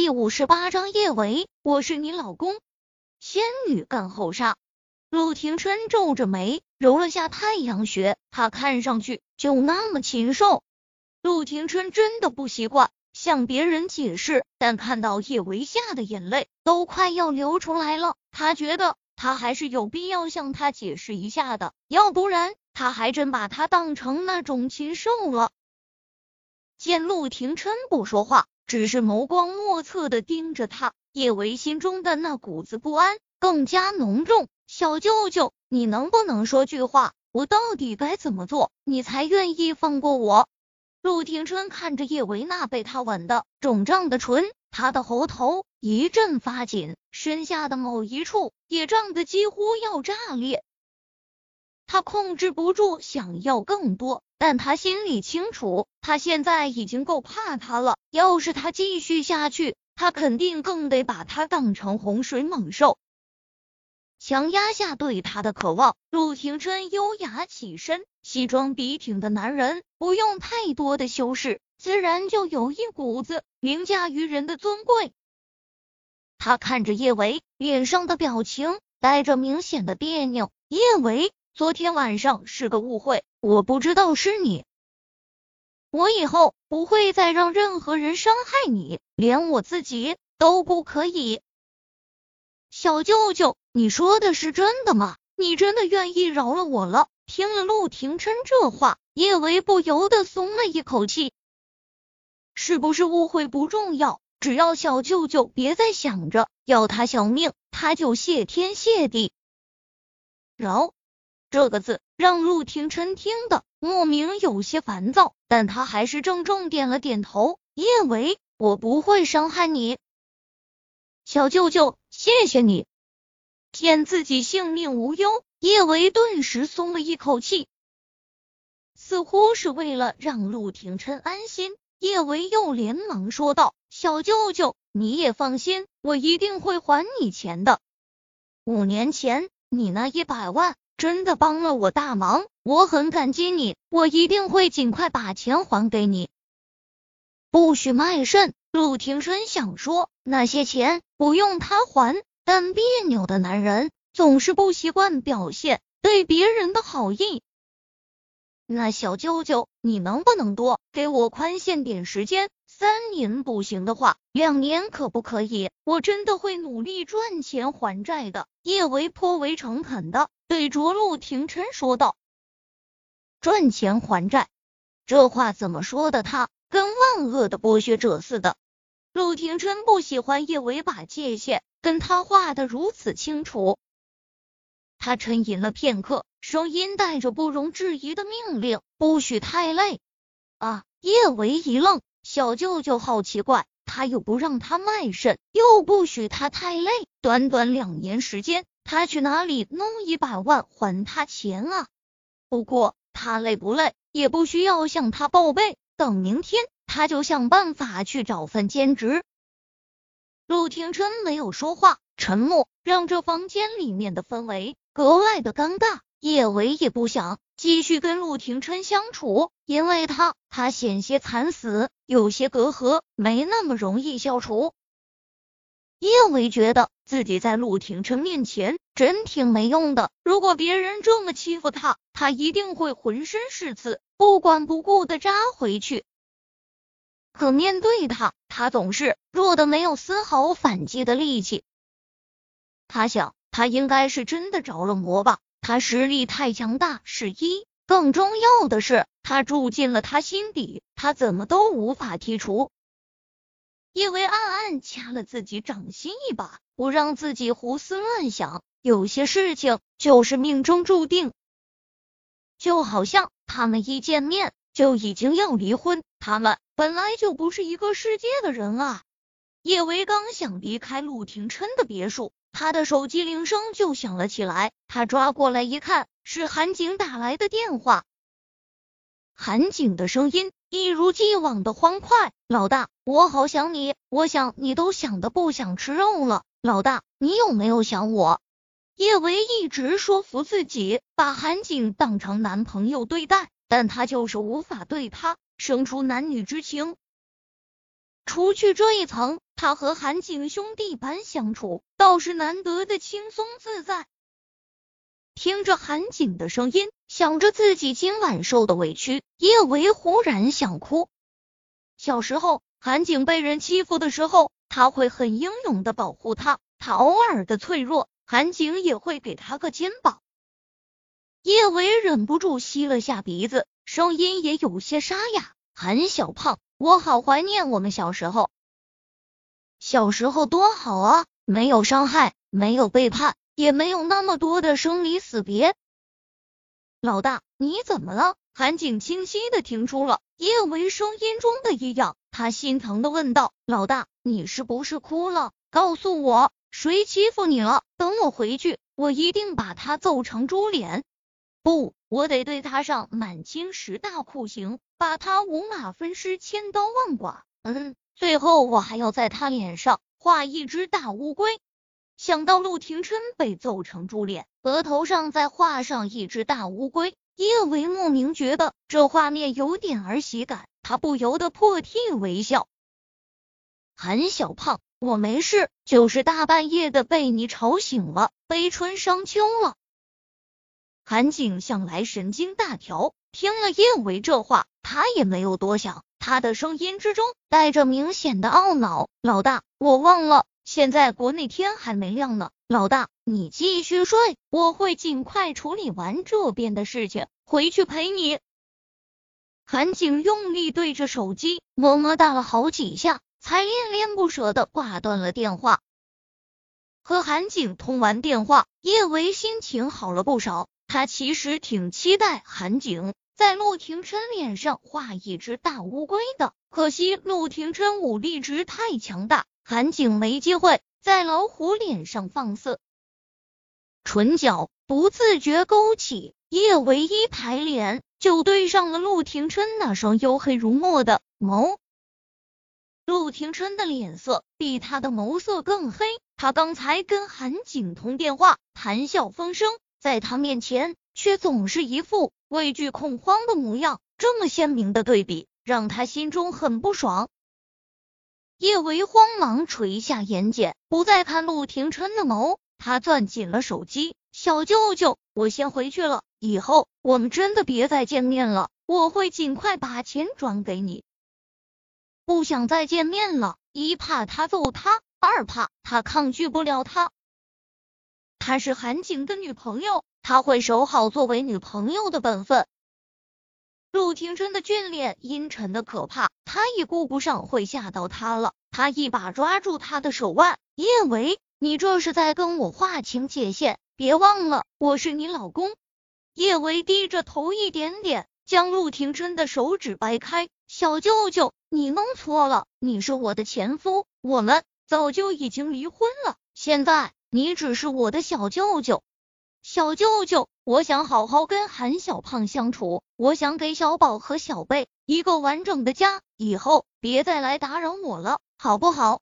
第五十八章叶维，我是你老公。仙女干后杀。陆廷琛皱着眉，揉了下太阳穴，他看上去就那么禽兽。陆廷琛真的不习惯向别人解释，但看到叶维吓的眼泪都快要流出来了，他觉得他还是有必要向他解释一下的，要不然他还真把他当成那种禽兽了。见陆廷琛不说话。只是眸光莫测的盯着他，叶维心中的那股子不安更加浓重。小舅舅，你能不能说句话？我到底该怎么做，你才愿意放过我？陆廷琛看着叶维那被他吻的肿胀的唇，他的喉头一阵发紧，身下的某一处也胀得几乎要炸裂。他控制不住想要更多。但他心里清楚，他现在已经够怕他了。要是他继续下去，他肯定更得把他当成洪水猛兽。强压下对他的渴望，陆廷琛优雅起身，西装笔挺的男人不用太多的修饰，自然就有一股子凌驾于人的尊贵。他看着叶维，脸上的表情带着明显的别扭。叶维。昨天晚上是个误会，我不知道是你。我以后不会再让任何人伤害你，连我自己都不可以。小舅舅，你说的是真的吗？你真的愿意饶了我了？听了陆廷琛这话，叶维不由得松了一口气。是不是误会不重要，只要小舅舅别再想着要他小命，他就谢天谢地。饶。这个字让陆廷琛听的莫名有些烦躁，但他还是郑重点了点头。叶维，我不会伤害你，小舅舅，谢谢你。见自己性命无忧，叶维顿时松了一口气。似乎是为了让陆廷琛安心，叶维又连忙说道：“小舅舅，你也放心，我一定会还你钱的。五年前你那一百万。”真的帮了我大忙，我很感激你，我一定会尽快把钱还给你。不许卖肾！陆庭深想说那些钱不用他还，但别扭的男人总是不习惯表现对别人的好意。那小舅舅，你能不能多给我宽限点时间？三年不行的话，两年可不可以？我真的会努力赚钱还债的。叶维颇为诚恳的。对着陆廷琛说道：“赚钱还债，这话怎么说的？他跟万恶的剥削者似的。”陆廷琛不喜欢叶维把界限跟他画的如此清楚。他沉吟了片刻，声音带着不容置疑的命令：“不许太累。”啊！叶维一愣，小舅舅好奇怪，他又不让他卖肾，又不许他太累，短短两年时间。他去哪里弄一百万还他钱啊？不过他累不累也不需要向他报备，等明天他就想办法去找份兼职。陆廷琛没有说话，沉默让这房间里面的氛围格外的尴尬。叶维也不想继续跟陆廷琛相处，因为他他险些惨死，有些隔阂没那么容易消除。叶维觉得自己在陆廷琛面前真挺没用的。如果别人这么欺负他，他一定会浑身是刺，不管不顾的扎回去。可面对他，他总是弱的没有丝毫反击的力气。他想，他应该是真的着了魔吧？他实力太强大是一，更重要的是，他住进了他心底，他怎么都无法剔除。叶维暗暗掐了自己掌心一把，不让自己胡思乱想。有些事情就是命中注定，就好像他们一见面就已经要离婚，他们本来就不是一个世界的人啊！叶维刚想离开陆廷琛的别墅，他的手机铃声就响了起来。他抓过来一看，是韩景打来的电话。韩景的声音一如既往的欢快，老大，我好想你，我想你都想的不想吃肉了。老大，你有没有想我？叶维一直说服自己把韩景当成男朋友对待，但他就是无法对他生出男女之情。除去这一层，他和韩景兄弟般相处，倒是难得的轻松自在。听着韩景的声音，想着自己今晚受的委屈，叶维忽然想哭。小时候，韩景被人欺负的时候，他会很英勇的保护他。他偶尔的脆弱，韩景也会给他个肩膀。叶维忍不住吸了下鼻子，声音也有些沙哑。韩小胖，我好怀念我们小时候。小时候多好啊，没有伤害，没有背叛。也没有那么多的生离死别。老大，你怎么了？韩景清晰的听出了叶维声音中的异样，他心疼的问道：“老大，你是不是哭了？告诉我，谁欺负你了？等我回去，我一定把他揍成猪脸。不，我得对他上满清十大酷刑，把他五马分尸，千刀万剐。嗯，最后我还要在他脸上画一只大乌龟。”想到陆廷琛被揍成猪脸，额头上再画上一只大乌龟，叶维莫名觉得这画面有点儿喜感，他不由得破涕为笑。韩小胖，我没事，就是大半夜的被你吵醒了，悲春伤秋了。韩景向来神经大条，听了叶维这话，他也没有多想，他的声音之中带着明显的懊恼：“老大，我忘了。”现在国内天还没亮呢，老大，你继续睡，我会尽快处理完这边的事情，回去陪你。韩景用力对着手机么么哒了好几下，才恋恋不舍的挂断了电话。和韩景通完电话，叶维心情好了不少。他其实挺期待韩景在陆廷琛脸上画一只大乌龟的，可惜陆廷琛武力值太强大。韩景没机会在老虎脸上放肆，唇角不自觉勾起，叶唯一抬脸就对上了陆廷琛那双黝黑如墨的眸。陆廷琛的脸色比他的眸色更黑，他刚才跟韩景通电话，谈笑风生，在他面前却总是一副畏惧恐慌的模样，这么鲜明的对比，让他心中很不爽。叶维慌忙垂下眼睑，不再看陆廷琛的眸。他攥紧了手机，小舅舅，我先回去了。以后我们真的别再见面了，我会尽快把钱转给你。不想再见面了，一怕他揍他，二怕他抗拒不了他。她是韩景的女朋友，他会守好作为女朋友的本分。陆廷琛的俊脸阴沉的可怕，他也顾不上会吓到他了。他一把抓住他的手腕，叶维，你这是在跟我划清界限，别忘了我是你老公。叶维低着头一点点，将陆廷琛的手指掰开。小舅舅，你弄错了，你是我的前夫，我们早就已经离婚了，现在你只是我的小舅舅。小舅舅，我想好好跟韩小胖相处，我想给小宝和小贝一个完整的家，以后别再来打扰我了，好不好？